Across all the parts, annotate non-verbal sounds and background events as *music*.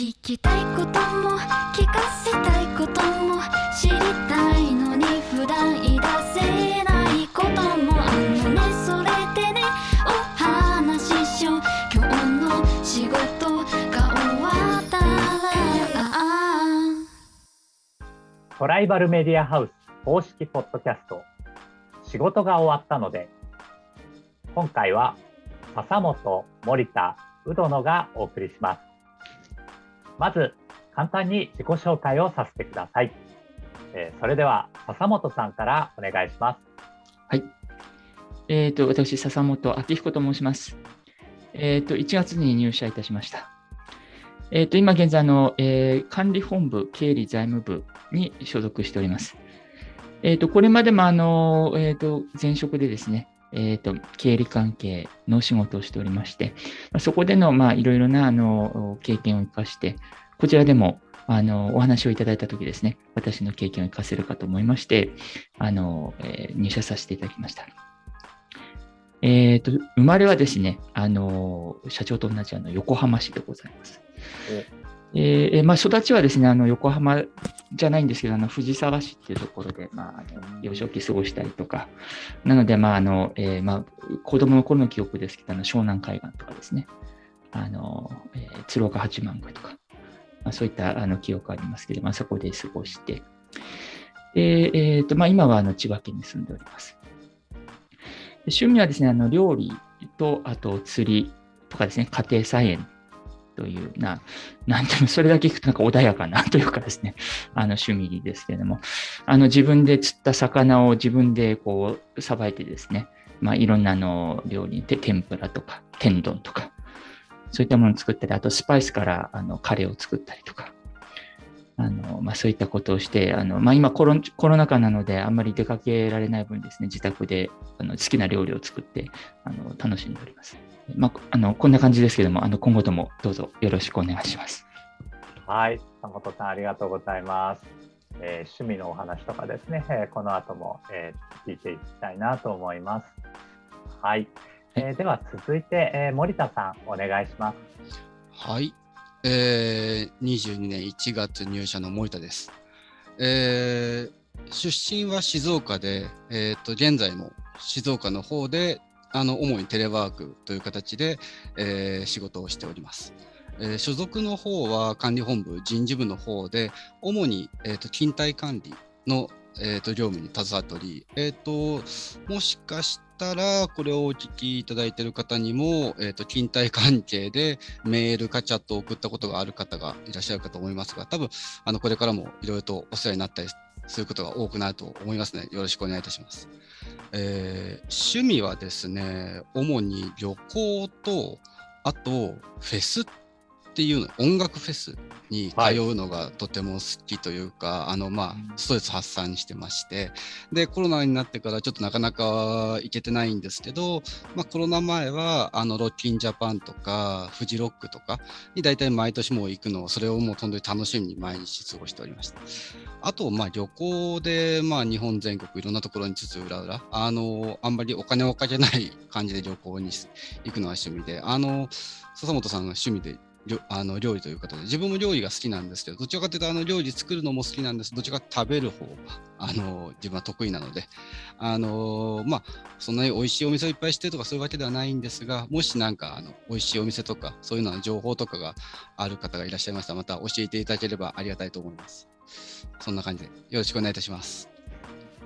聞きたいことも聞かせたいことも知りたいのに普段言い出せないこともあのね。それでねお話ししよう。今日の仕事が終わったら。トライバルメディアハウス公式ポッドキャスト仕事が終わったので今回は笹本森田うどのがお送りします。まず簡単に自己紹介をさせてください、えーそれでは笹本さんからお願いしますはい。えっ、と、私、笹本明彦と申します。えっ、と、1月に入社いたしました。えっ、と、今現在の、えー管理本部、経理財務部に所属しております。えっ、と、これまでもあの、えっ、と、前職でですね、えっ、と、経理関係の仕事をしておりまして、まそこでの、まあ、いろいろな、あの、経験を生かして、こちらでも、あの、お話をいただいたときですね、私の経験を生かせるかと思いまして、あの、えー入社させていただきました。えっ、と、生まれはですね、あの、社長と同じあの横浜市でございます。えーえまあ、育ちはですね、あの横浜じゃないんですけど、あの藤沢市っていうところで、まあ、あの幼少期過ごしたりとか、なので、まああのえーまあ、子供の頃の記憶ですけど、あの湘南海岸とかですね、あのえー鶴岡八幡宮とか、まあ、そういったあの記憶ありますけど、まあ、そこで過ごして、でえーとまあ、今はあの千葉県に住んでおります。趣味はですね、あの料理と、あと釣りとかですね、家庭菜園というな、なんていうの、それだけ聞くとなんか穏やかなというかですね、*laughs* あの趣味ですけれども、あの自分で釣った魚を自分でこう、さばいてですね、まあいろんなの料理で天ぷらとか天丼とか、そういったものを作ったり、あとスパイスからあのカレーを作ったりとか、あのまあ、そういったことをして、あのまあ、今コロンコロナ禍なのであんまり出かけられない分ですね、自宅であの好きな料理を作ってあの楽しんでおります。まあ、あのこんな感じですけども、あの今後ともどうぞよろしくお願いします。はい。笹本さんありがとうございます、えー趣味のお話とかですね、えーこの後も、えー聞いていきたいなと思います。はい、えーでは続いて、えー森田さんお願いします。はい、えー、22年1月入社の森田です。えー出身は静岡で、えー、と現在も静岡の方であの主にテレワークという形で、えー仕事をしております。えー所属の方は管理本部人事部の方で主に、えー、と勤怠管理の、えー、と業務に携わっており、えー、ともしかしてたらこれをお聞きいただいている方にも、えー、と勤怠関係でメールかチャットを送ったことがある方がいらっしゃるかと思いますが多分あのこれからもいろいろとお世話になったりすることが多くなると思いますのでよろしくお願いいたします。えー趣味はですね主に旅行とあとフェスっていうの音楽フェスに通うのがとても好きというか、あのまあストレス発散してましてでコロナになってからちょっとなかなか行けてないんですけど、まあ、コロナ前はあのロッキンジャパンとかフジロックとかに大体毎年もう行くのをそれをもう本当に楽しみに毎日過ごしておりました。あと、まあ、旅行で、まあ、日本全国いろんなところにつつ裏裏、あの、あんまりお金をかけない感じで旅行に行くのが趣味で、あの、笹本さんが趣味であの料理ということで、自分も料理が好きなんですけど、どちらかというと、あの料理作るのも好きなんです。どちらかというと食べる方が、あの、自分は得意なので、あの、まあ、そんなに美味しいお店をいっぱいしてとかそういうわけではないんですが、もしなんか、あの、美味しいお店とか、そういうのの情報とかがある方がいらっしゃいましたら、また教えていただければありがたいと思います。そんな感じで、よろしくお願いいたします。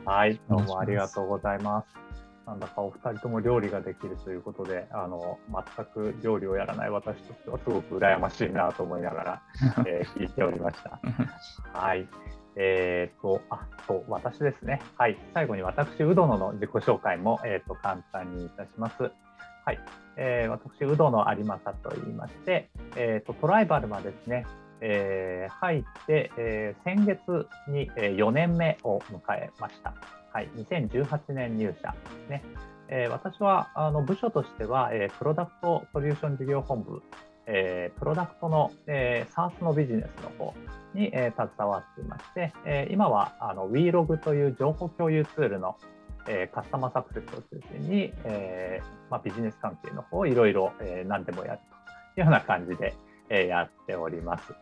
はい、どうもありがとうございます。なんだかお二人とも料理ができるということで、あの全く料理をやらない私としてはすごく羨ましいなと思いながら、*laughs* えー聞いておりました。*laughs* はい。えー、と、あと、私ですね。はい。最後に私、うどのの自己紹介も、えー、と簡単にいたします。はい。えー私、うどの有正と言いまして、えー、とトライバルはですね、えー入って、えー先月に、え4年目を迎えました。はい、2018年入社ですね。えー私はあの部署としては、えープロダクトソリューション事業本部、えープロダクトの、えー、SARS のビジネスの方に、えー携わっていまして、えー今はあの WeLog という情報共有ツールの、えーカスタマーサクセスを中心に、えーまあ、ビジネス関係の方をいろいろ、えー何でもやるというような感じで、えーやっております。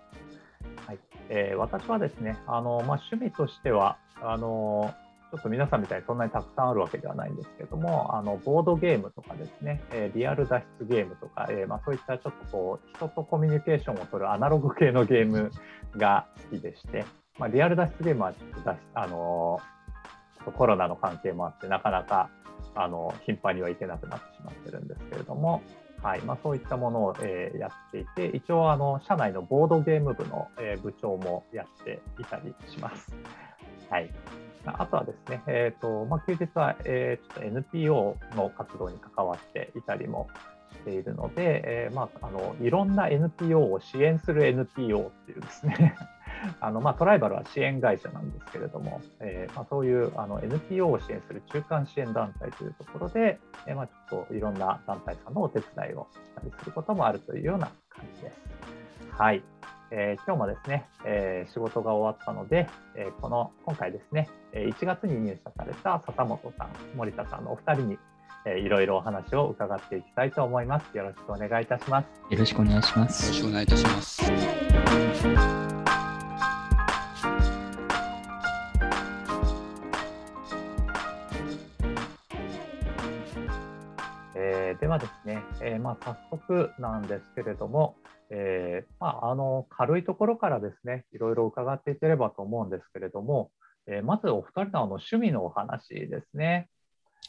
はいえー私はですね、あのまあ、趣味としてはあの、ちょっと皆さんみたいにそんなにたくさんあるわけではないんですけども、あのボードゲームとかですね、えリアル脱出ゲームとか、えまあ、そういったちょっとこう人とコミュニケーションを取るアナログ系のゲームが好きでして、まあ、リアル脱出ゲームはちょっと脱出あのちょっとコロナの関係もあって、なかなかあの頻繁には行けなくなってしまってるんですけれども、はいまあ、そういったものを、えーやっていて、一応あの、社内のボードゲーム部の、えー部長もやっていたりします。はい、あとはですね、えーとまあ、休日は、えーちょっと NPO の活動に関わっていたりもしているので、えーまあ、あのいろんな NPO を支援する NPO っていうですね *laughs* あのまあ、トライバルは支援会社なんですけれども、えーまあ、そういうあの NPO を支援する中間支援団体というところで、えーまあ、ちょっといろんな団体さんのお手伝いをしたりすることもあるというような感じです。はい。えー今日もですね、えー仕事が終わったので、えーこの今回ですね、えー1月に入社された笹本さん、森田さんのお二人に、えーいろいろお話を伺っていきたいと思います。よろしくお願いいたします。よろしくお願いしまよろす。しくお願いいたします。えーではですね、えーまあ、早速なんですけれども、えーまあ、あの軽いところからですね、いろいろ伺っていければと思うんですけれども、えーまずお二人のあの趣味のお話ですね。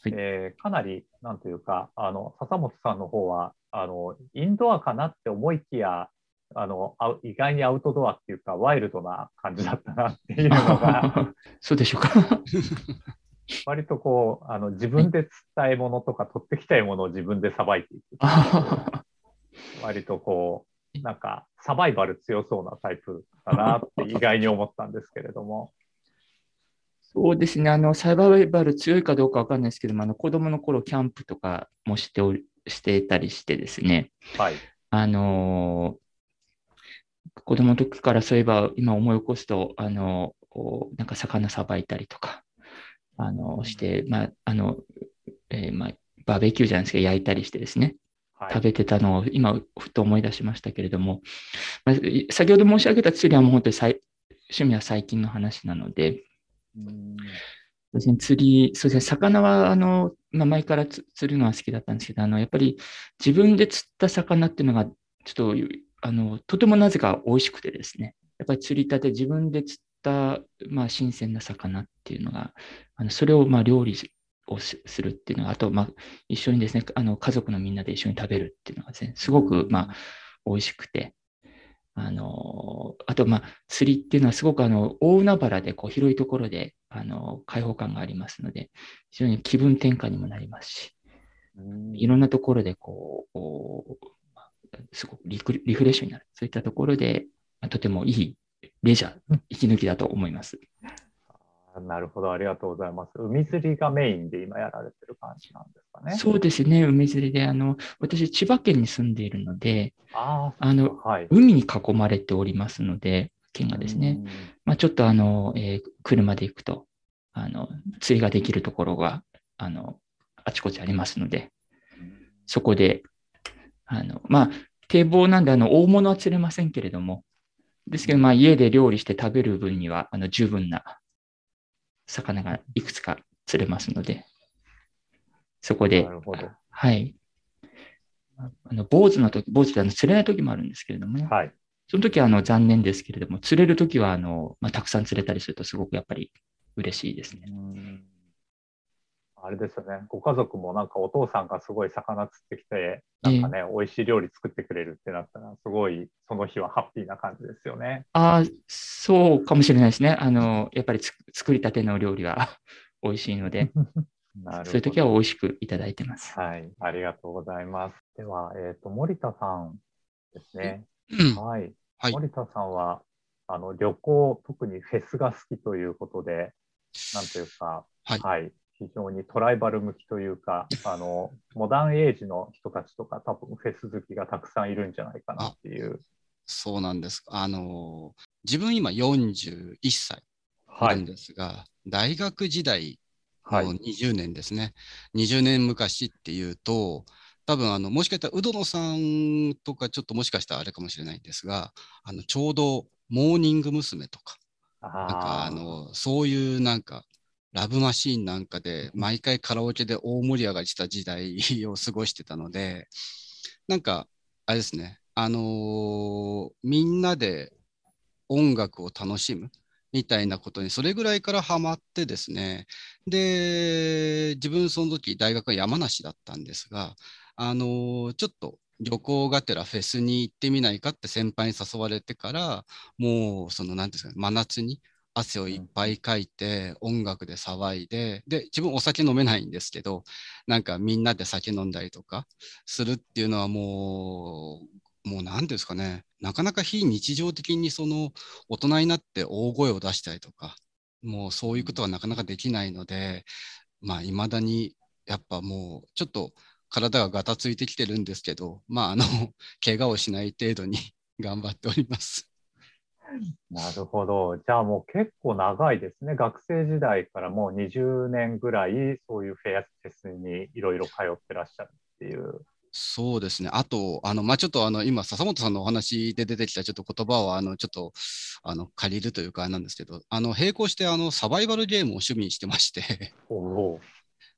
はいえーかなり、なんというか、あの笹本さんの方はあのインドアかなって思いきや、あのあ意外にアウトドアっていうか、ワイルドな感じだったなっていうのが、*laughs* そうでしょうか。*laughs* 割とこうあの自分で釣った獲物とか取ってきた獲物を自分でさばいていく。あ割とこう、なんかサバイバル強そうなタイプだなって意外に思ったんですけれども。そうですね、あのサバイバル強いかどうかわかんないですけども、あの子供の頃キャンプとかもしておりしてたりしてですね、はい。あのー子供の時からそういえば今思い起こすと、あのなんか魚さばいたりとか、あのして、まああのえーまあ、バーベキューじゃないですけど、焼いたりしてですね、はい、食べてたのを今、ふと思い出しましたけれども、まあ、先ほど申し上げた釣りはもう本当に趣味は最近の話なので、うん。そうですね、釣り、そうですね、魚は、あの、まあ、前からつ釣るのは好きだったんですけど、あの、やっぱり自分で釣った魚っていうのが、ちょっと、あの、とてもなぜか美味しくてですね、やっぱり釣りたて自分で釣った、まあ、新鮮な魚っていうのが、あの、それを、まあ、料理をすするっていうのが、あと、まあ、一緒にですね、あの、家族のみんなで一緒に食べるっていうのがですね、すごく、まあ、美味しくて、あの、あと、まあ、釣りっていうのはすごく、あの、大海原で、こう、広いところで、あの、開放感がありますので、非常に気分転換にもなりますし、うんいろんなところで、こう、すごくリクリフレッシュになる。そういったところで、まあとてもいいレジャー、*laughs* 息抜きだと思います。あなるほど、ありがとうございます。海釣りがメインで今やられてる感じなんですかね。そうですね、海釣りで、あの、私、千葉県に住んでいるので、あの、はい。海に囲まれておりますので、県がですね、うん。まあ、ちょっとあの、えー車で行くと、あの、釣りができるところが、あの、あちこちありますので、そこで、あの、まあ、堤防なんで、あの、大物は釣れませんけれども、ですけど、まあ、家で料理して食べる分には、あの、十分な魚がいくつか釣れますので、そこで。はい。あの、坊主の時、坊主であの釣れない時もあるんですけれどもね、はい。その時はあの残念ですけれども、釣れる時はあの、まあ、たくさん釣れたりするとすごくやっぱり嬉しいですね。うんあれですよね。ご家族もなんかお父さんがすごい魚釣ってきて、なんかね、美味しい料理作ってくれるってなったら、すごいその日はハッピーな感じですよね。ああ、そうかもしれないですね。あの、やっぱりつ作りたての料理は *laughs* 美味しいので。*laughs* そういう時は美味しくいただいてます。はい。ありがとうございます。では、えっ、と、森田さんですね。うんはい。はい森田さんは、あの、旅行、特にフェスが好きということで、なんというか、はい非常にトライバル向きというか、あの、モダンエイジの人たちとか、多分フェス好きがたくさんいるんじゃないかなっていう。そうなんです。あの、自分今41歳いるんはい。ですが、大学時代はいの20年ですね。20年昔っていうと、多分あのもしかしたら、うどのさんとか、ちょっともしかしたらあれかもしれないんですが、あのちょうどモーニング娘。とか、なんかあのそういうなんか、ラブマシーンなんかで、毎回カラオケで大盛り上がりした時代を過ごしてたので、なんか、あれですね、あのーみんなで音楽を楽しむみたいなことにそれぐらいからハマってですねで自分その時大学は山梨だったんですがあのーちょっと旅行がてらフェスに行ってみないかって先輩に誘われてからもうその何ですかね真夏に汗をいっぱいかいて、音楽で騒いでで自分お酒飲めないんですけどなんかみんなで酒飲んだりとかするっていうのはもうもう何ですかね。なかなか非日常的にその大人になって大声を出したりとかもうそういうことはなかなかできないのでまあいまだにやっぱもうちょっと体がガタついてきてるんですけどまああの *laughs* 怪我をしない程度に *laughs* 頑張っております。なるほど。じゃあもう結構長いですね。学生時代からもう20年ぐらい、そういうフェアフェスにいろいろ通ってらっしゃるっていう。そうですね。あと、あの、まあ、ちょっとあの、今、笹本さんのお話で出てきたちょっと言葉を、あの、ちょっと、あの、借りるというか、あれなんですけど、あの、並行して、あの、サバイバルゲームを趣味にしてまして、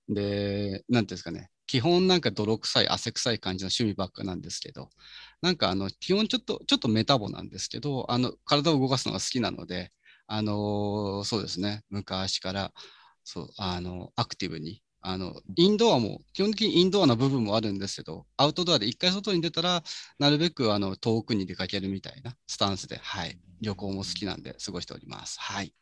で、なんていうんですかね、基本なんか泥臭い、汗臭い感じの趣味ばっかなんですけど、なんかあの、基本ちょっと、ちょっとメタボなんですけど、あの、体を動かすのが好きなので、あのそうですね、昔から、そう、あの、アクティブに、あの、インドアも、基本的にインドアな部分もあるんですけど、アウトドアで一回外に出たら、なるべくあの遠くに出かけるみたいなスタンスで、はい、旅行も好きなんで過ごしております。はい。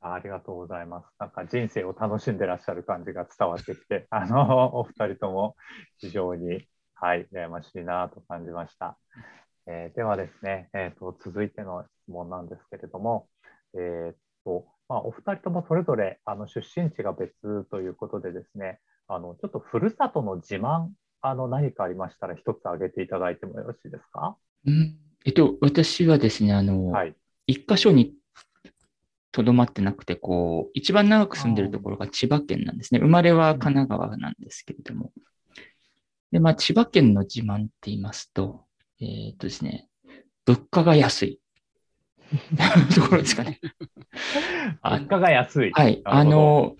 ありがとうございます。なんか人生を楽しんでらっしゃる感じが伝わってきて、*laughs* あの、お二人とも非常に、はい、羨ましいなと感じました。えーではですね、えーと、続いての質問なんですけれども、えーと、まあ、お二人ともそれぞれあの出身地が別ということでですね、あの、ちょっとふるさとの自慢、あの、何かありましたら一つ挙げていただいてもよろしいですか？うんえっと、私はですね、あの、はい。一箇所にとどまってなくて、こう、一番長く住んでるところが千葉県なんですね。生まれは神奈川なんですけれども。で、まあ、千葉県の自慢って言いますと、えーっとですね、物価が安い。*laughs* ところですかね。あ *laughs* 物価が安い。はい。あの、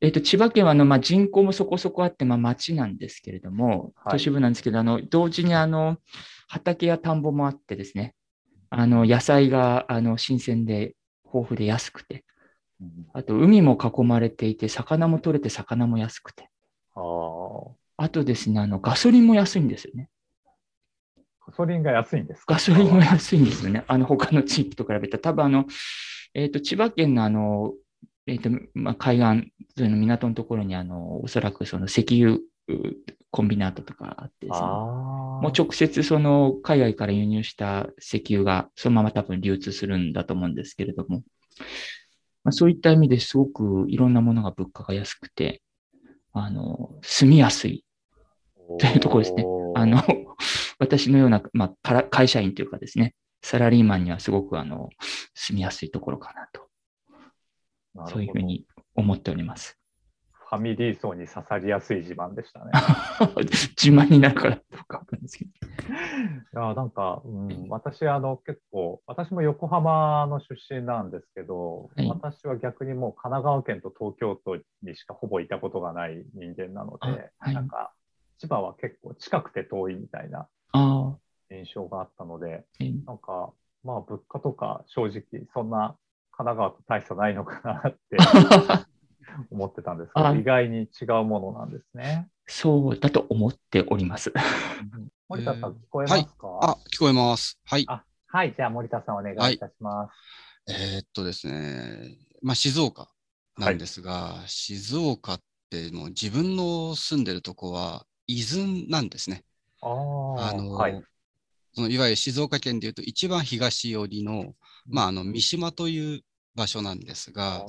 えっ、と、千葉県はあの、まあ、人口もそこそこあって、まあ、町なんですけれども、はい都市部なんですけど、あの、同時にあの、畑や田んぼもあってですね、あの、野菜が、あの、新鮮で、豊富で安くて、うんあと、海も囲まれていて、魚も取れて、魚も安くて、あーあとですね、あの、ガソリンも安いんですよね。ガソリンが安いんですか？ガソリンも安いんですよね。あの、他の地域と比べて。多分あの、えっ、と、千葉県のあの、えっ、と、まあ、海岸沿いの港のところに、あの、おそらくその石油うコンビナートとかあってですね。あもう直接その海外から輸入した石油がそのまま多分流通するんだと思うんですけれども、まあ、そういった意味ですごくいろんなものが物価が安くて、あの、住みやすい。というところですねあの、私のような、まあから、会社員というかですね、サラリーマンにはすごくあの、住みやすいところかなと、そういうふうに思っております。ファミリー層に刺さりやすい自慢でしたね。*laughs* 自慢になるからどうかんですけど。いやなんか、うん、私あの結構私も横浜の出身なんですけど、はい。私は逆にもう神奈川県と東京都にしかほぼいたことがない人間なので、あはい。なんか千葉は結構近くて遠いみたいな印象があったので、え。なんかまあ物価とか正直そんな神奈川と大差ないのかなって *laughs* *laughs* 思ってたんですけあど、意外に違うものなんですね。そうだと思っております。森田さん、えー聞こえますか、あ、聞こえます。はい。あはい、じゃあ森田さんお願いいたします。えーっとですね、まあ、静岡なんですが、静岡ってもう自分の住んでるとこは伊豆なんですね。あああの、はい。そのいわゆる静岡県でいうと一番東寄りの、まあ、あの三島という場所なんですが、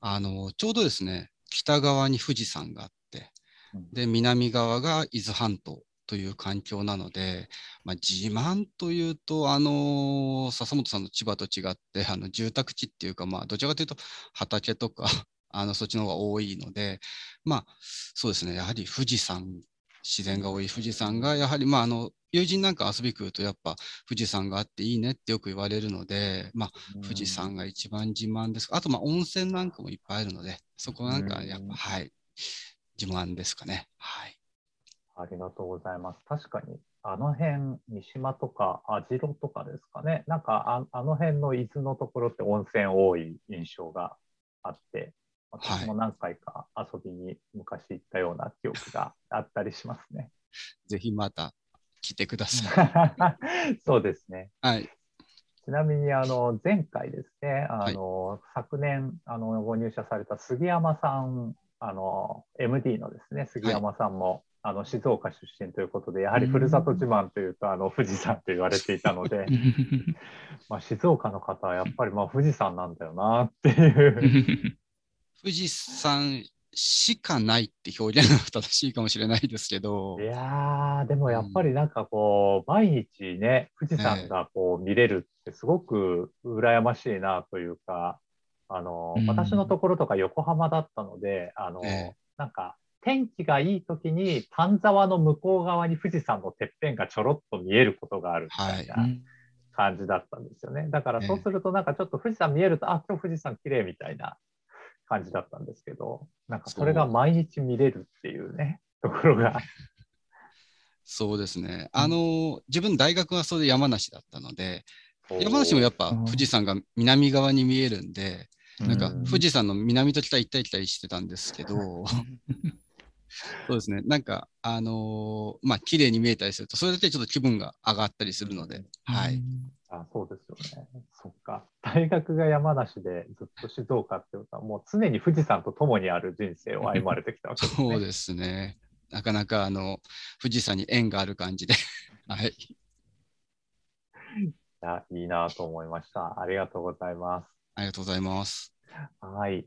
あのちょうどですね、北側に富士山があって、うん。で、南側が伊豆半島という環境なので、まあ、自慢というと、あの笹本さんの千葉と違って、あの住宅地っていうか、まあ、どちらかというと畑とか、*laughs* あのそっちの方が多いので、まあ、そうですね、やはり富士山自然が多い富士山が、やはり、まあ、あの友人なんか遊び来ると、やっぱ富士山があっていいねってよく言われるので、まあ、富士山が一番自慢です。あと、まあ、温泉なんかもいっぱいあるので、そこなんか、やっぱ、はい、自慢ですかね。はい。ありがとうございます。確かに、あの辺、三島とか網代とかですかね。なんかあ、あの辺の伊豆のところって温泉多い印象があって、私も何回か遊びに昔行ったような記憶が *laughs* あったりしますね。ぜひまた来てください。*laughs* そうですね。はい。ちなみにあの前回ですね、あの、昨年あのご入社された杉山さん、あの MD のですね、杉山さんも、あの静岡出身ということで、やはりふるさと自慢というと、あの富士山と言われていたので、*laughs* まあ、静岡の方はやっぱりまあ富士山なんだよなっていう。富士山しかないって表現が正しいかもしれないですけど。い、やー、でもやっぱりなんかこう、毎日ね、富士山がこう見れるってすごく羨ましいなというか、あの、うん。私のところとか横浜だったので、あの、ええ。なんか天気がいい時に丹沢の向こう側に富士山のてっぺんがちょろっと見えることがあるみたいな感じだったんですよね。だからそうするとなんかちょっと富士山見えると、あ、今日富士山綺麗みたいな感じだったんですけど、なんかそれが毎日見れるっていうね、*laughs* ところが。そうですね。あの、自分大学はそれで山梨だったので、山梨もやっぱうん富士山が南側に見えるんで、なんかうん富士山の南と北行ったり来たりしてたんですけど、*laughs* そうですね。なんか、あのーまあ、綺麗に見えたりすると、それだけちょっと気分が上がったりするので、はい。。あそうですよね。大学が山梨でずっと静岡ってことは、もう常に富士山と共にある人生を歩まれてきたわけですね。*laughs* そうですね。なかなか、あの、富士山に縁がある感じで、*laughs* はい。いやいいなと思いました。ありがとうございます。ありがとうございます。はい。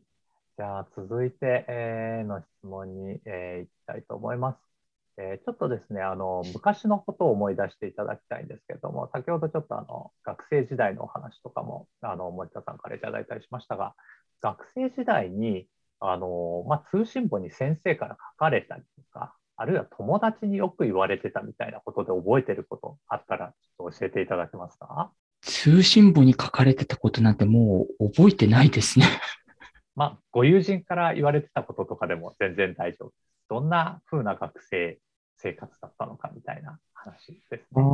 じゃあ続いて、えーの質問に、えー行きたいと思います。えーちょっとですね、あの昔のことを思い出していただきたいんですけれども、先ほどちょっとあの学生時代のお話とかもあの森田さんからいただいたりしましたが、学生時代にあの、まあ、通信簿に先生から書かれたりとか、あるいは友達によく言われてたみたいなことで覚えてることあったら、ちょっと教えていただけますか？通信簿に書かれてたことなんてもう覚えてないですね。*laughs* まあ、ご友人から言われてたこととかでも全然大丈夫です。どんな風な学生生活だったのかみたいな話ですね。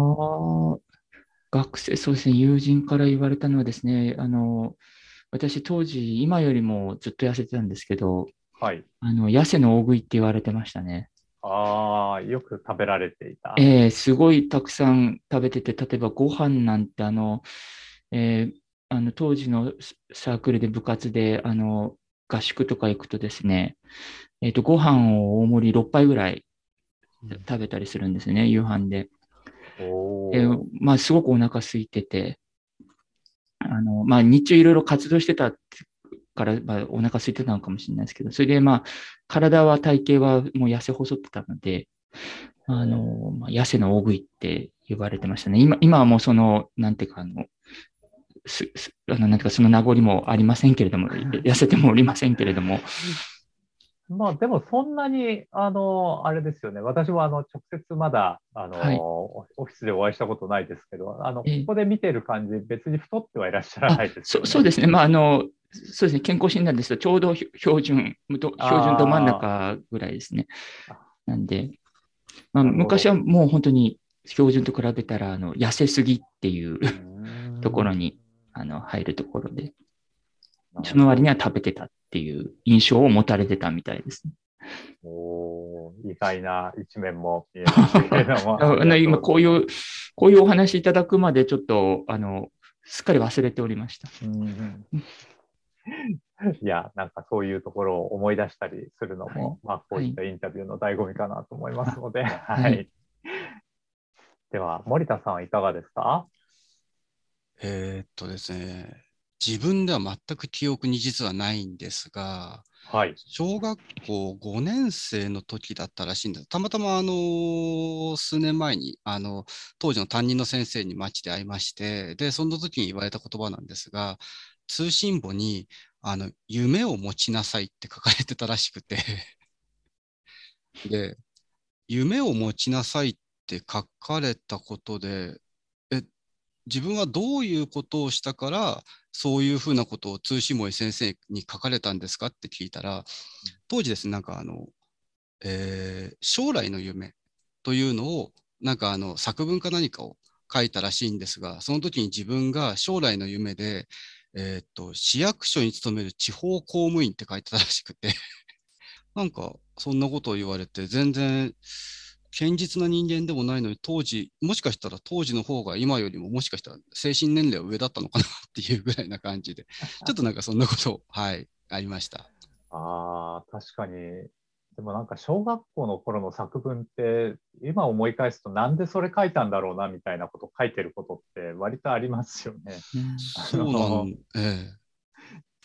学生、そうですね、友人から言われたのはですね、あの、私当時、今よりもずっと痩せてたんですけど、はい。あの、痩せの大食いって言われてましたね。ああ、よく食べられていた。えーすごいたくさん食べてて、例えばご飯なんて、あの、えーあの当時のサークルで部活で、あの、合宿とか行くとですね、えっ、と、ご飯を大盛り6杯ぐらい食べたりするんですね、夕飯で。おえーまあ、すごくお腹空いてて、あの、まあ、日中いろいろ活動してたから、まあ、お腹空いてたのかもしれないですけど、それで、まあ、体は、体型はもう痩せ細ってたので、あの、まあ、痩せの大食いって言われてましたね。今、今はもうその、なんていうか、あの、あの、なんか、その名残もありませんけれども、痩せてもおりませんけれども、まあでもそんなに、あの、あれですよね。私もあの、直接まだ、あの、はいオオフィスでお会いしたことないですけど、あの、こええこで見てる感じ、別に太ってはいらっしゃらないですよね。そそうですね。まあ、あの、そうですね。健康診断ですと、ちょうどひ標準、標準ど真ん中ぐらいですねあ。なんで、まあ、昔はもう本当に標準と比べたら、あの、痩せすぎっていううんところに、あの、入るところで、その割には食べてたっていう印象を持たれてたみたいですね。おー意外な一面も見えましたけれども。*laughs* 今、こういう、こういうお話いただくまで、ちょっと、あの、すっかり忘れておりました。いや、なんかそういうところを思い出したりするのも、はいまあこういったインタビューの醍醐味かなと思いますので、ははいい。では、森田さんはいかがですか？えーっとですね、自分では全く記憶に実はないんですが、はい。小学校5年生の時だったらしいんです。たまたまあの数年前にあの当時の担任の先生に街で会いまして、で、その時に言われた言葉なんですが、通信簿にあの夢を持ちなさいって書かれてたらしくて、で、夢を持ちなさいって書かれたことで、え、自分はどういうことをしたから、そういうふうなことを通信萌先生に書かれたんですかって聞いたら、当時ですね、なんかあの、えー将来の夢というのを、なんかあの作文か何かを書いたらしいんですが、その時に自分が将来の夢で、えーっと、市役所に勤める地方公務員って書いてたらしくて、なんかそんなことを言われて、全然堅実な人間でもないのに、当時、もしかしたら当時の方が今よりももしかしたら精神年齢は上だったのかなっていうぐらいな感じで、*laughs* ちょっとなんかそんなこと、はい、ありました。ああ、確かに。でもなんか小学校の頃の作文って、今思い返すとなんでそれ書いたんだろうなみたいなこと書いてることって割とありますよね。うんそうなん、*laughs* ええ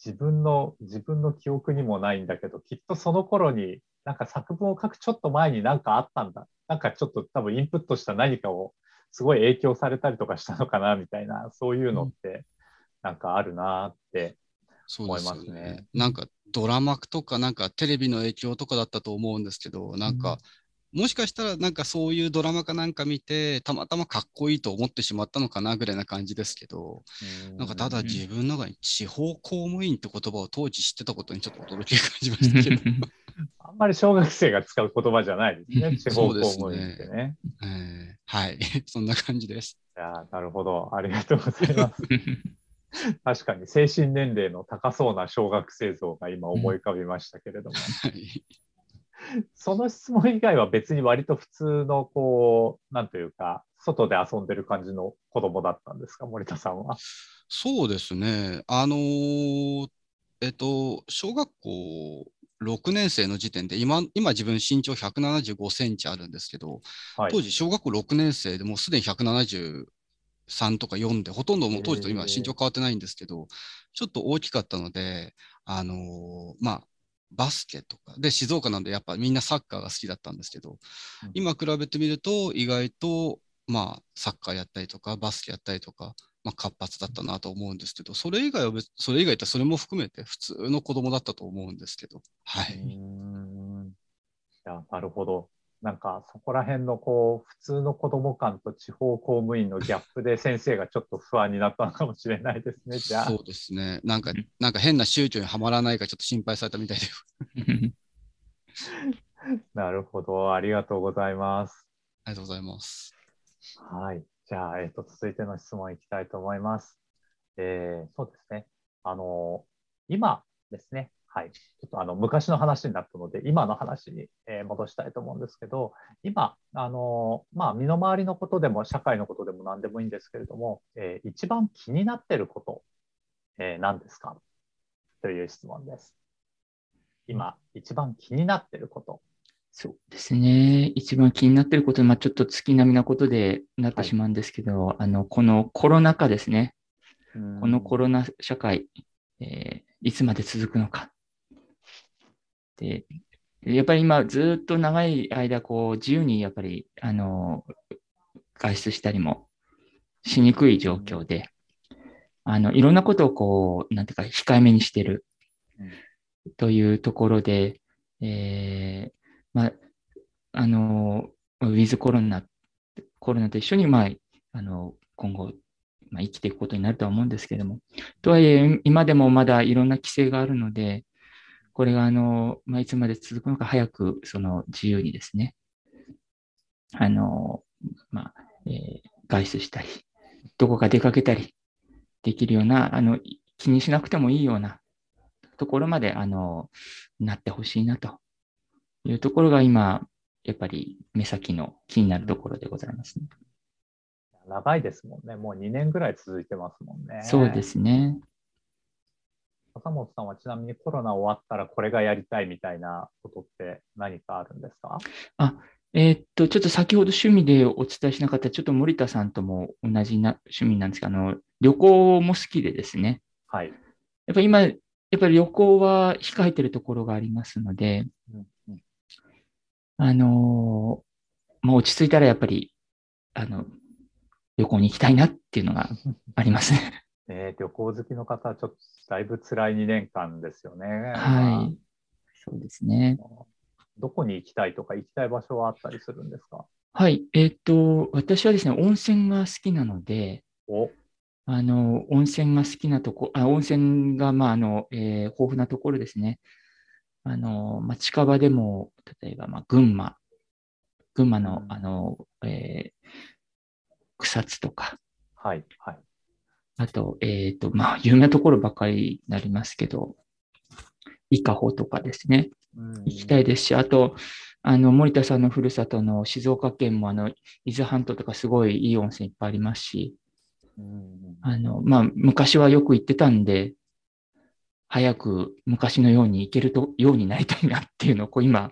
自分の、自分の記憶にもないんだけど、きっとその頃になんか作文を書くちょっと前になんかあったんだ。なんかちょっと多分インプットした何かをすごい影響されたりとかしたのかなみたいな、そういうのってなんかあるなって。そうですよ思いますねなんかドラマとかなんかテレビの影響とかだったと思うんですけど、なんか、もしかしたらなんかそういうドラマかなんか見て、たまたまかっこいいと思ってしまったのかなぐらいな感じですけど、なんかただうん自分の中に地方公務員って言葉を当時知ってたことにちょっと驚きを感じましたけど、*laughs* あんまり小学生が使う言葉じゃないですね。*laughs* 地方公務員ってね。えーはい、*laughs* そんな感じです。いやーなるほど。ありがとうございます。確かに精神年齢の高そうな小学生像が今思い浮かびましたけれども、はい *laughs* その質問以外は別に割と普通のこう、なんというか、外で遊んでる感じの子供だったんですか、森田さんは。そうですね。あのーえっと、小学校6年生の時点で、今、今自分身長175センチあるんですけど、はい。当時小学校6年生でもうすでに173とか4で、ほとんどもう当時と今身長変わってないんですけど、ちょっと大きかったので、あのーまあ、バスケとか、で、静岡なんでやっぱみんなサッカーが好きだったんですけどうん、今比べてみると意外と、まあ、サッカーやったりとか、バスケやったりとか、まあ、活発だったなと思うんですけど、それ以外は別、それ以外ってそれも含めて普通の子供だったと思うんですけど、はい。いや、なるほど。なんかそこら辺のこう、普通の子供感と地方公務員のギャップで先生がちょっと不安になったのかもしれないですね、じゃあそ。うですね。なんかうん、なんか変な宗教にはまらないかちょっと心配されたみたいで。*laughs* なるほど。ありがとうございます。ありがとうございます。はい。じゃあ、えっ、と、続いての質問いきたいと思います。えーそうですね。あの、今ですね。はい。ちょっとあの、昔の話になったので、今の話に、えー戻したいと思うんですけど、今、あの、まあ、身の回りのことでも、社会のことでも何でもいいんですけれども、えー一番気になってること、えー何ですか？という質問です。今、一番気になってること。そうですね。一番気になっていること、まあ、ちょっと月並みなことでなってしまうんですけど、あの、このコロナ禍ですね。このコロナ社会、えーいつまで続くのか。で、やっぱり今ずっと長い間、こう、自由にやっぱり、あの、外出したりもしにくい状況で、あの、いろんなことをこう、なんていうか、控えめにしてるというところで、えーまあ、あの、ウィズコロナ、コロナと一緒に、まあ、あの、今後、まあ、生きていくことになるとは思うんですけども、とはいえ、今でもまだいろんな規制があるので、これが、あの、まあ、いつまで続くのか、早く、その、自由にですね、あの、まあ、えー外出したり、どこか出かけたりできるような、あの、気にしなくてもいいようなところまで、あの、なってほしいなというところが今、やっぱり目先の気になるところでございますね。長いですもんね。もう2年ぐらい続いてますもんね。そうですね。笹本さんはちなみにコロナ終わったらこれがやりたいみたいなことって何かあるんですか？えーっと、ちょっと先ほど趣味でお伝えしなかった、ちょっと森田さんとも同じな趣味なんですが、あの、旅行も好きでですね。はい。やっぱり今、やっぱり旅行は控えてるところがありますので、うんうんあのーまあ、落ち着いたらやっぱり、あの、旅行に行きたいなっていうのがありますね。えー旅行好きの方はちょっとだいぶ辛い2年間ですよね。はい。そうですね。どこに行きたいとか行きたい場所はあったりするんですか？はい。えっ、と、私はですね、温泉が好きなので、おあの、温泉が好きなとこ、あ、温泉が、まあ、あの、えー豊富なところですね。あの、まあ、近場でも、例えば、まあ、群馬、群馬のう、んあの、えー草津とか、はい、はい。あと、えっ、と、まあ、有名なところばかりになりますけど、伊香保とかですね。行きたいですし、あと、あの、森田さんのふるさとの静岡県も、あの、伊豆半島とかすごいいい温泉いっぱいありますし、うん。あの、まあ、昔はよく行ってたんで、早く昔のように行けるとようになりたいなっていうのを、こう今、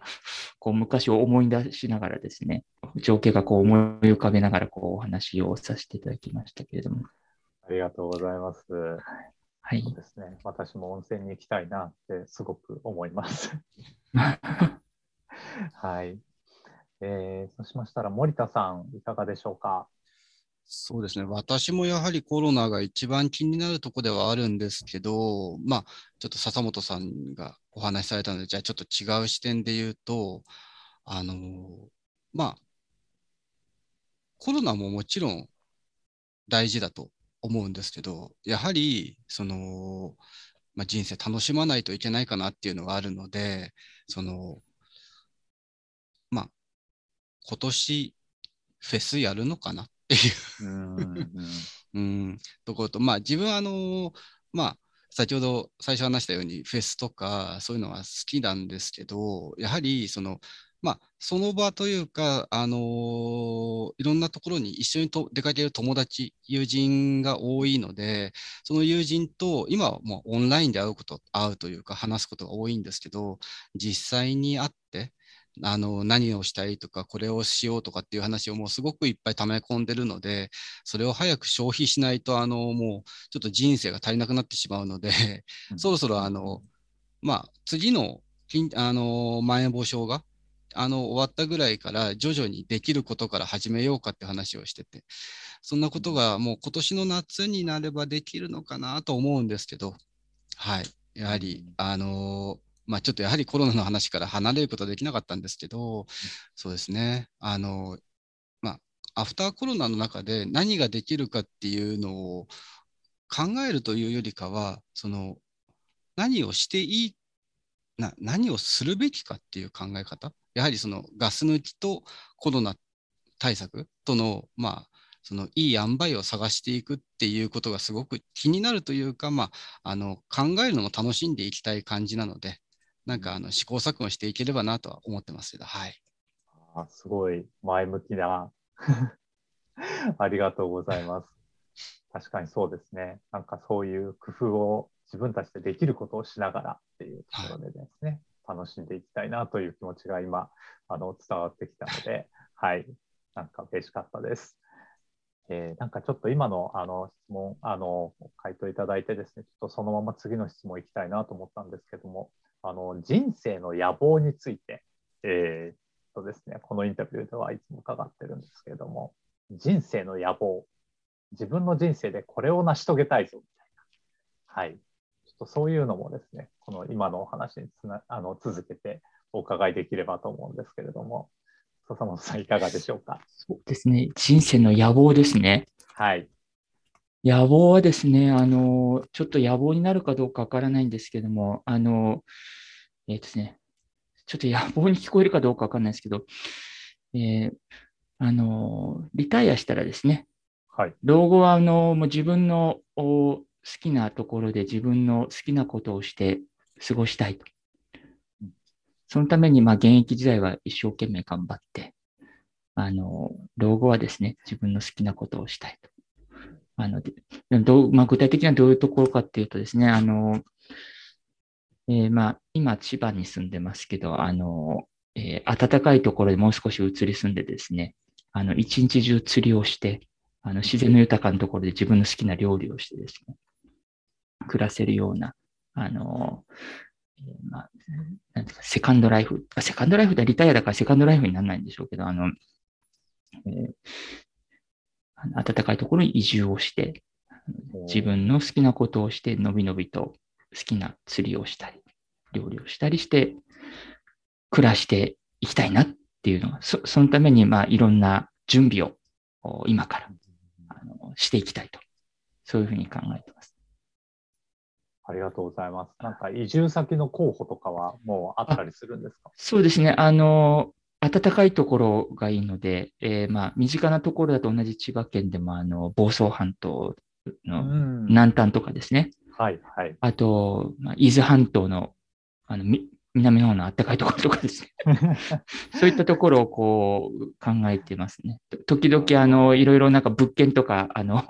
こう昔を思い出しながらですね、情景がこう思い浮かべながらこうお話をさせていただきましたけれども、ありがとうございます。はいそう。ですね。私も温泉に行きたいなってすごく思います。はい。えーそうしましたら森田さん、いかがでしょうか？そうですね。私もやはりコロナが一番気になるところではあるんですけど、まあ、ちょっと笹本さんがお話しされたので、じゃあちょっと違う視点で言うと、あの、まあ、コロナももちろん大事だと思うんですけど、やはり、その、まあ、人生楽しまないといけないかなっていうのがあるので、その、まあ、今年フェスやるのかなっていう。うんところと、まあ自分はあの、まあ先ほど最初話したようにフェスとかそういうのは好きなんですけど、やはりその、まあその場というか、あのいろんなところに一緒にと出かける友達、友人が多いので、その友人と今はもうオンラインで会うこと、会うというか話すことが多いんですけど、実際に会って、あの何をしたいとか、これをしようとかっていう話をもうすごくいっぱい溜め込んでるので、それを早く消費しないと、あのもうちょっと人生が足りなくなってしまうので、うん。そろそろあの、まあ、次の緊あのまん延防止症があの終わったぐらいから徐々にできることから始めようかって話をしてて、そんなことがもう今年の夏になればできるのかなと思うんですけど、はい、やはり、あのまあ、ちょっとやはりコロナの話から離れることはできなかったんですけど、そうですね、あのまあ、アフターコロナの中で何ができるかっていうのを考えるというよりかは、その何をしていいな、何をするべきかっていう考え方、やはりそのガス抜きとコロナ対策との、まあ、そのいい塩梅を探していくっていうことがすごく気になるというか、まあ、あの考えるのも楽しんでいきたい感じなので、なんかあの試行錯誤していければなとは思ってますけど、はい。あすごい前向きな。*laughs* ありがとうございます。確かにそうですね。なんかそういう工夫を自分たちでできることをしながらっていうところでですね、楽しんでいきたいなという気持ちが今、あの、伝わってきたので、*laughs* はい。なんか嬉しかったです。えーなんかちょっと今のあの質問、あの、回答いただいてですね、ちょっとそのまま次の質問いきたいなと思ったんですけども、あの、人生の野望について、えーとですね、このインタビューではいつも伺ってるんですけども、人生の野望、自分の人生でこれを成し遂げたいぞみたいな、はい、ちょっとそういうのもですね、この今のお話につなあの続けてお伺いできればと思うんですけれども、笹本さん、いかがでしょうか？そうですね。人生の野望ですね。はい、野望はですね、あの、ちょっと野望になるかどうかわからないんですけども、あの、えっ、とですね、ちょっと野望に聞こえるかどうかわかんないですけど、えーあの、リタイアしたらですね、はい、老後はあのもう自分のお好きなところで自分の好きなことをして過ごしたいと。そのためにまあ現役時代は一生懸命頑張って、あの、老後はですね、自分の好きなことをしたいと。あのでどうまあ、具体的にはどういうところかっていうとですね、あの、えーまあ、今千葉に住んでますけど、あの、えー暖かいところでもう少し移り住んでですね、あの、一日中釣りをして、あの、自然の豊かなところで自分の好きな料理をしてですね、暮らせるような、あの、えーまあ、なんていうか、セカンドライフ、あセカンドライフでリタイアだからセカンドライフにならないんでしょうけど、あの、えー暖かいところに移住をして、自分の好きなことをして、のびのびと好きな釣りをしたり、料理をしたりして、暮らしていきたいなっていうのが、そのために、まあ、いろんな準備を今からあのしていきたいと。そういうふうに考えてます。ありがとうございます。なんか移住先の候補とかはもうあったりするんですか？そうですね。あの、暖かいところがいいので、えーまあ、身近なところだと同じ千葉県でも、あの、房総半島うのん。南端とかですね。はいはい。あと、まあ、伊豆半島の、あの、み南の方の暖かいところとかですね。*laughs* そういったところをこう考えてますね。と時々、あの、いろいろなんか物件とか、あの、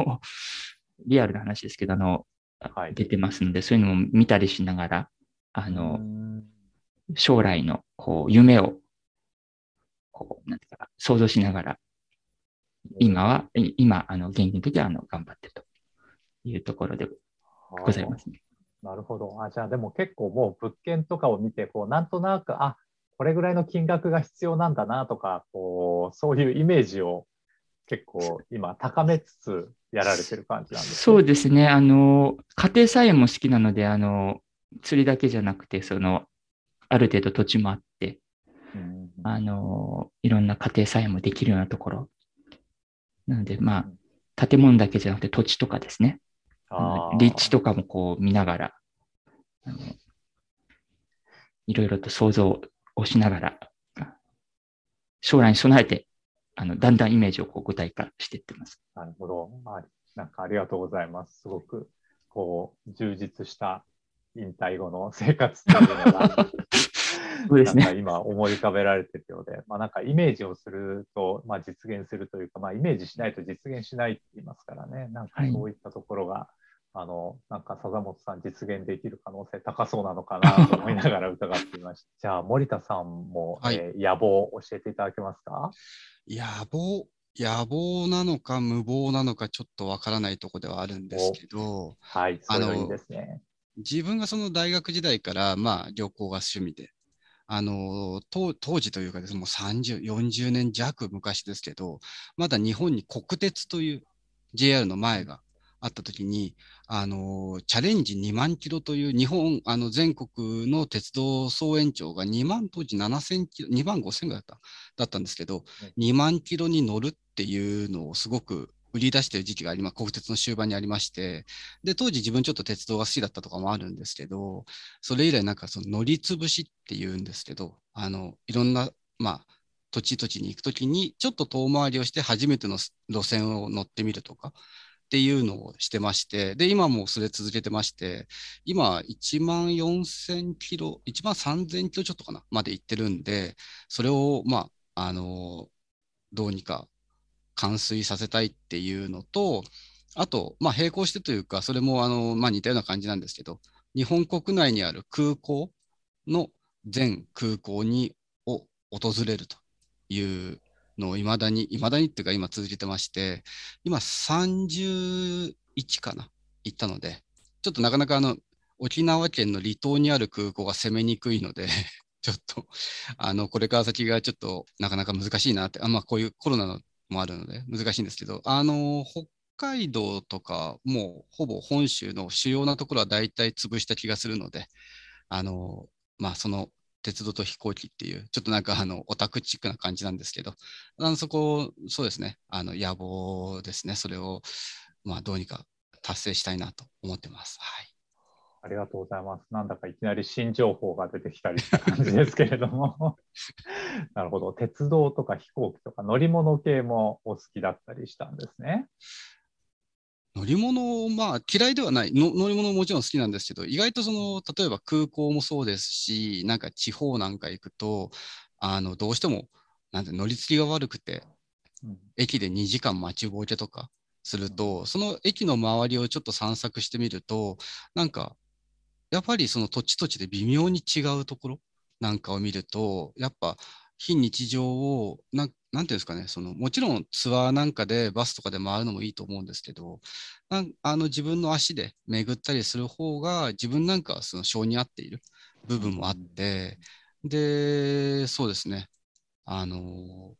リアルな話ですけど、あの、はい出てますので、そういうのも見たりしながら、あうの、ん将来のこう夢を、こう、なんていうか、想像しながら、今は、い今、あの、元気の時は、あの、頑張ってるというところでございますね。なるほど。あじゃあでも結構もう物件とかを見て、こうなんとなく、あこれぐらいの金額が必要なんだなとか、こうそういうイメージを結構今高めつつやられてる感じなんです、そうですね。あの、家庭菜園も好きなので、あの、釣りだけじゃなくて、その、ある程度土地もあって、うんあの、いろんな家庭菜園もできるようなところ。なので、まあ、建物だけじゃなくて土地とかですね。立地とかもこう見ながら、あのいろいろと想像をしながら、将来に備えて、あの、だんだんイメージをこう具体化していってます。なるほど。あなんかありがとうございます。すごくこう充実した引退後の生活というのが *laughs* そうですね。今思い浮かべられてるようで、まあ、なんかイメージをすると、まあ、実現するというか、まあ、イメージしないと実現しないって言いますからね、なんかそういったところが、あのなんか笹本さん実現できる可能性高そうなのかなと思いながら伺っていました。じゃあ森田さんも、*laughs* はいえー野望を教えていただけますか？野望、野望なのか無謀なのかちょっとわからないところではあるんですけど、はい、あのですね。自分がその大学時代から、まあ、旅行が趣味で、あの当当時というかですね、もう30、40年弱昔ですけど、まだ日本に国鉄という JR の前があったときに、あのチャレンジ2万キロという日本、あの全国の鉄道総延長が2万、当時7000キロ、2万5000ぐらいだっただったんですけど、2万キロに乗るっていうのをすごく売り出してる時期があります、国鉄の終盤にありまして、で、当時自分ちょっと鉄道が好きだったとかもあるんですけど、それ以来なんかその乗りつぶしっていうんですけど、あの、いろんな、まあ、土地土地に行くときに、ちょっと遠回りをして初めての路線を乗ってみるとかっていうのをしてまして、で、今もそれ続けてまして、今1万4000キロ、1万3000キロちょっとかな、まで行ってるんで、それを、まあ、あの、どうにか完遂させたいっていうのと、あと、まあ、並行してというか、それもあの、まあ、似たような感じなんですけど、日本国内にある空港の全空港にを訪れるというのいまだに、いまだにっていうか今続けてまして、今31かな、行ったので、ちょっとなかなかあの、沖縄県の離島にある空港が攻めにくいので、*laughs* ちょっと、あの、これから先がちょっとなかなか難しいなって、あまあ、こういうコロナのもあるので難しいんですけど、あの、北海道とか、もうほぼ本州の主要なところは大体潰した気がするので、あの、まあ、その鉄道と飛行機っていう、ちょっとなんかあの、オタクチックな感じなんですけど、あのそこ、そうですね、あの、野望ですね、それを、まあ、どうにか達成したいなと思ってます。はい。ありがとうございます。なんだかいきなり新情報が出てきたりした感じですけれども。*laughs* なるほど。鉄道とか飛行機とか乗り物系もお好きだったりしたんですね。乗り物、まあ嫌いではないの。乗り物ももちろん好きなんですけど、意外とその、例えば空港もそうですし、なんか地方なんか行くと、あの、どうしても、なんて乗り継ぎが悪くて、うん駅で2時間待ちぼうけとかすると、その駅の周りをちょっと散策してみると、なんか、やっぱりその土地土地で微妙に違うところなんかを見ると、やっぱ非日常を、なんなんていうんですかね、そのもちろんツアーなんかでバスとかで回るのもいいと思うんですけど、あの自分の足で巡ったりする方が自分なんかはその性に合っている部分もあって、で、そうですね、あの、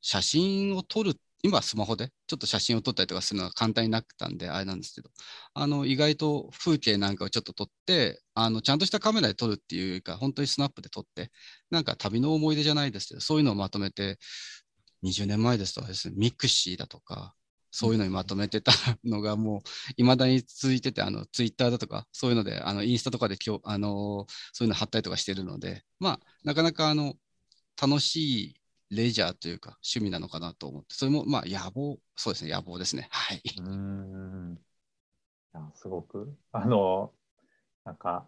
写真を撮るっ、今スマホでちょっと写真を撮ったりとかするのが簡単になったんであれなんですけどあの意外と風景なんかをちょっと撮ってあのちゃんとしたカメラで撮るっていうか本当にスナップで撮ってなんか旅の思い出じゃないですけどそういうのをまとめて20年前ですとですね mixi だとかそういうのにまとめてた *laughs* のがもういまだに続いててあのツイッターだとかそういうのであのインスタとかで今日あのそういうの貼ったりとかしてるのでまあなかなかあの楽しいレジャーというか趣味なのかなと思って、それもまあ野望、そうですね、野望ですね。はい。うーん。すごく、あの、なんか、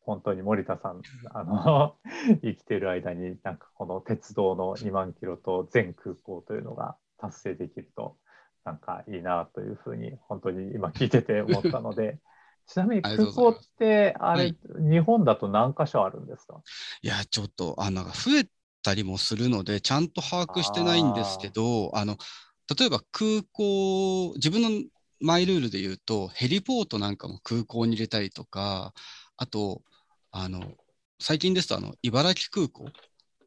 本当に森田さん、あの、*laughs* 生きている間に、なんかこの鉄道の2万キロと全空港というのが達成できると、なんかいいなというふうに、本当に今聞いてて思ったので、*laughs* ちなみに空港って、あれ、はい。日本だと何箇所あるんですか？いや、ちょっと、あなんか増えたりもするので、ちゃんと把握してないんですけど、あの、例えば空港、自分のマイルールで言うと、ヘリポートなんかも空港に入れたりとか、あと、あの、最近ですと、あの、茨城空港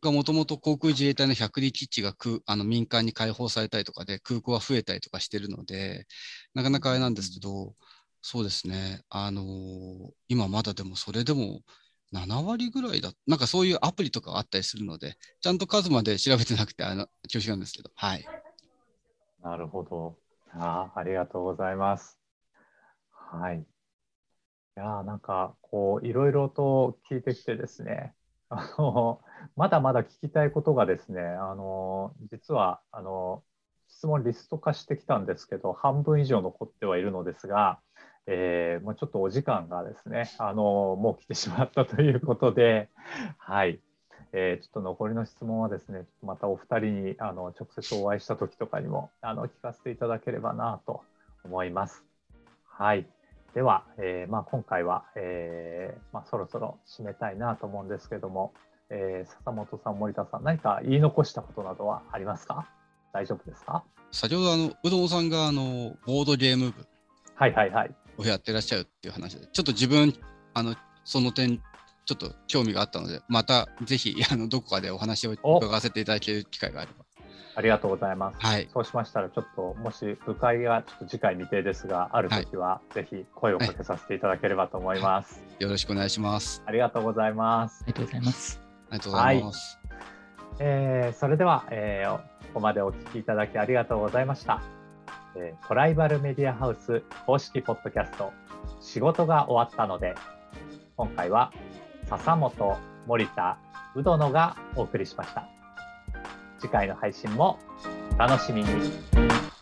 がもともと航空自衛隊の百里基地が空あの民間に開放されたりとかで、空港が増えたりとかしてるので、なかなかあれなんですけど、そうですね、あの今まだでもそれでも7割ぐらいだ、なんかそういうアプリとかあったりするので、ちゃんと数まで調べてなくて、あの、恐縮なんですけど、はい。なるほど。あありがとうございます。はい。いやなんかこういろいろと聞いてきてですね、*laughs* あのまだまだ聞きたいことがですね、あの実はあの質問リスト化してきたんですけど、半分以上残ってはいるのですが、えーもうちょっとお時間がですね、あのもう来てしまったということで、はい。えーちょっと残りの質問はですね、またお二人にあの直接お会いした時とかにもあの聞かせていただければなと思います。はい。では、えーまあ、今回は、えーまあ、そろそろ締めたいなと思うんですけども、えー笹本さん、森田さん、何か言い残したことなどはありますか？大丈夫ですか？先ほど、あの、うどんさんが、あの、ボードゲーム部はいはいはい。をやってらっしゃるっていう話で、ちょっと自分、あの、その点、ちょっと興味があったので、またぜひ、あの、どこかでお話を伺わせていただける機会があれば。ありがとうございます。はい。そうしましたら、ちょっともし部会がちょっと次回未定ですが、あるときは、ぜひ声をかけさせていただければと思います。よろしくお願いします。ありがとうございます。ありがとうございます。ありがとうございます。えーそれでは、えーここまでお聞きいただきありがとうございました、えートライバルメディアハウス公式ポッドキャスト仕事が終わったので今回は笹本森田うどのがお送りしました。次回の配信もお楽しみに。